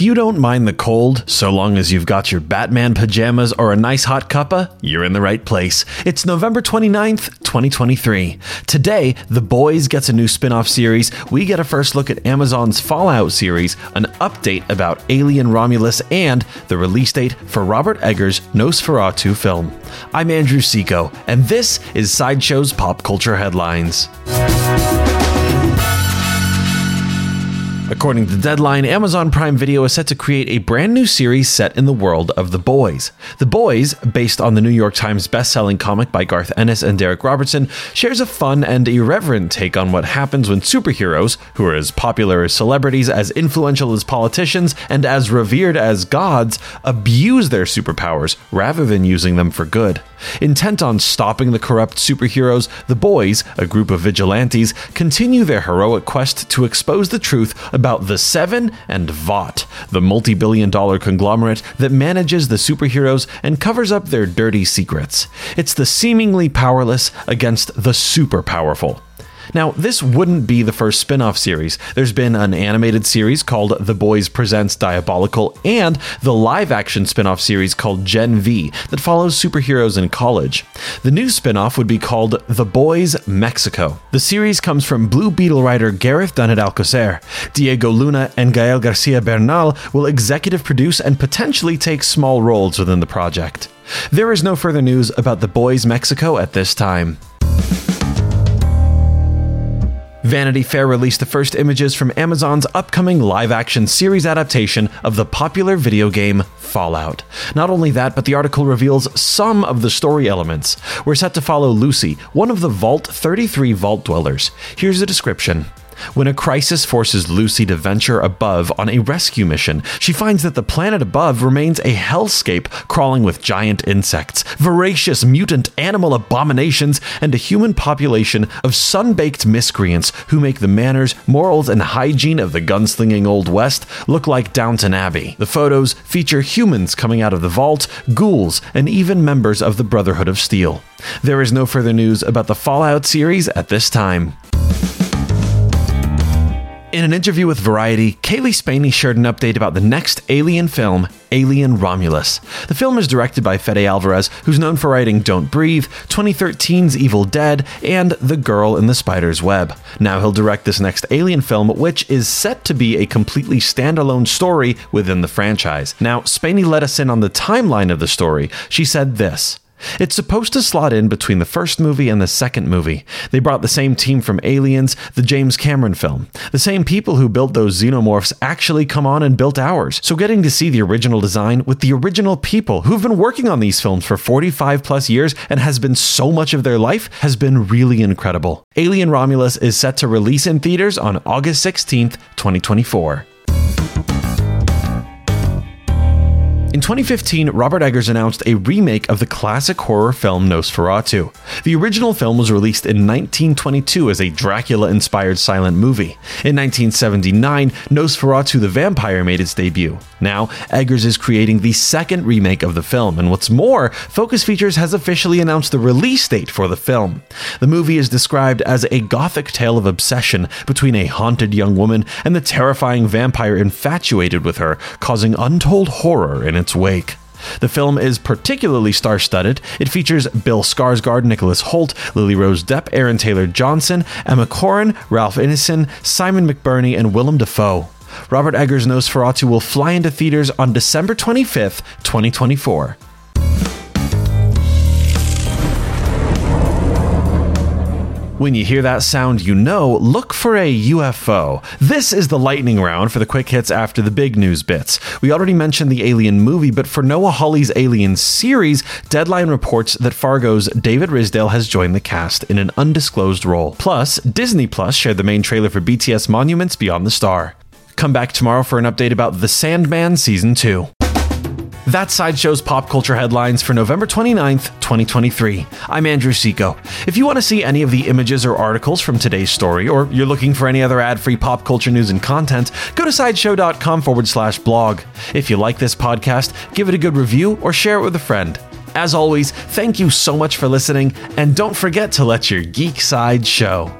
If you don't mind the cold, so long as you've got your Batman pajamas or a nice hot cuppa, you're in the right place. It's November 29th, 2023. Today, The Boys gets a new spin off series. We get a first look at Amazon's Fallout series, an update about Alien Romulus, and the release date for Robert Eggers' Nosferatu film. I'm Andrew Seco, and this is Sideshow's Pop Culture Headlines. According to Deadline, Amazon Prime Video is set to create a brand new series set in the world of The Boys. The Boys, based on the New York Times best-selling comic by Garth Ennis and Darick Robertson, shares a fun and irreverent take on what happens when superheroes, who are as popular as celebrities, as influential as politicians, and as revered as gods, abuse their superpowers rather than using them for good. Intent on stopping the corrupt superheroes, the boys, a group of vigilantes, continue their heroic quest to expose the truth about the Seven and Vought, the multi billion dollar conglomerate that manages the superheroes and covers up their dirty secrets. It's the seemingly powerless against the super powerful. Now, this wouldn't be the first spin off series. There's been an animated series called The Boys Presents Diabolical and the live action spin off series called Gen V that follows superheroes in college. The new spin off would be called The Boys Mexico. The series comes from Blue Beetle writer Gareth Dunnet Alcocer. Diego Luna and Gael Garcia Bernal will executive produce and potentially take small roles within the project. There is no further news about The Boys Mexico at this time. Vanity Fair released the first images from Amazon's upcoming live action series adaptation of the popular video game Fallout. Not only that, but the article reveals some of the story elements. We're set to follow Lucy, one of the Vault 33 Vault Dwellers. Here's a description. When a crisis forces Lucy to venture above on a rescue mission, she finds that the planet above remains a hellscape crawling with giant insects, voracious mutant animal abominations, and a human population of sun baked miscreants who make the manners, morals, and hygiene of the gunslinging Old West look like Downton Abbey. The photos feature humans coming out of the vault, ghouls, and even members of the Brotherhood of Steel. There is no further news about the Fallout series at this time. In an interview with Variety, Cailee Spaeny shared an update about the next Alien film, Alien Romulus. The film is directed by Fede Alvarez, who's known for writing Don't Breathe, 2013's Evil Dead, and The Girl in the Spider's Web. Now he'll direct this next Alien film, which is set to be a completely standalone story within the franchise. Now, Spaeny let us in on the timeline of the story. She said this. It's supposed to slot in between the first movie and the second movie. They brought the same team from Aliens, the James Cameron film. The same people who built those xenomorphs actually come on and built ours. So getting to see the original design with the original people who've been working on these films for 45 plus years and has been so much of their life has been really incredible. Alien Romulus is set to release in theaters on August 16th, 2024. In 2015, Robert Eggers announced a remake of the classic horror film Nosferatu. The original film was released in 1922 as a Dracula inspired silent movie. In 1979, Nosferatu the Vampire made its debut. Now, Eggers is creating the second remake of the film, and what's more, Focus Features has officially announced the release date for the film. The movie is described as a gothic tale of obsession between a haunted young woman and the terrifying vampire infatuated with her, causing untold horror in its wake. The film is particularly star studded. It features Bill Skarsgård, Nicholas Hoult, Lily Rose Depp, Aaron Taylor Johnson, Emma Corrin, Ralph Ineson, Simon McBurney, and Willem Dafoe. Robert Eggers' Nosferatu will fly into theaters on December 25th, 2024. When you hear that sound, you know, look for a UFO. This is the lightning round for the quick hits after the big news bits. We already mentioned the Alien movie, but for Noah Hawley's Alien series, Deadline reports that Fargo's David Rysdahl has joined the cast in an undisclosed role. Plus, Disney Plus shared the main trailer for BTS Monuments Beyond the Star. Come back tomorrow for an update about The Sandman Season 2. That's Sideshow's pop culture headlines for November 29th, 2023. I'm Andrew Seco. If you want to see any of the images or articles from today's story, or you're looking for any other ad free pop culture news and content, go to sideshow.com forward slash blog. If you like this podcast, give it a good review or share it with a friend. As always, thank you so much for listening, and don't forget to let your geek side show.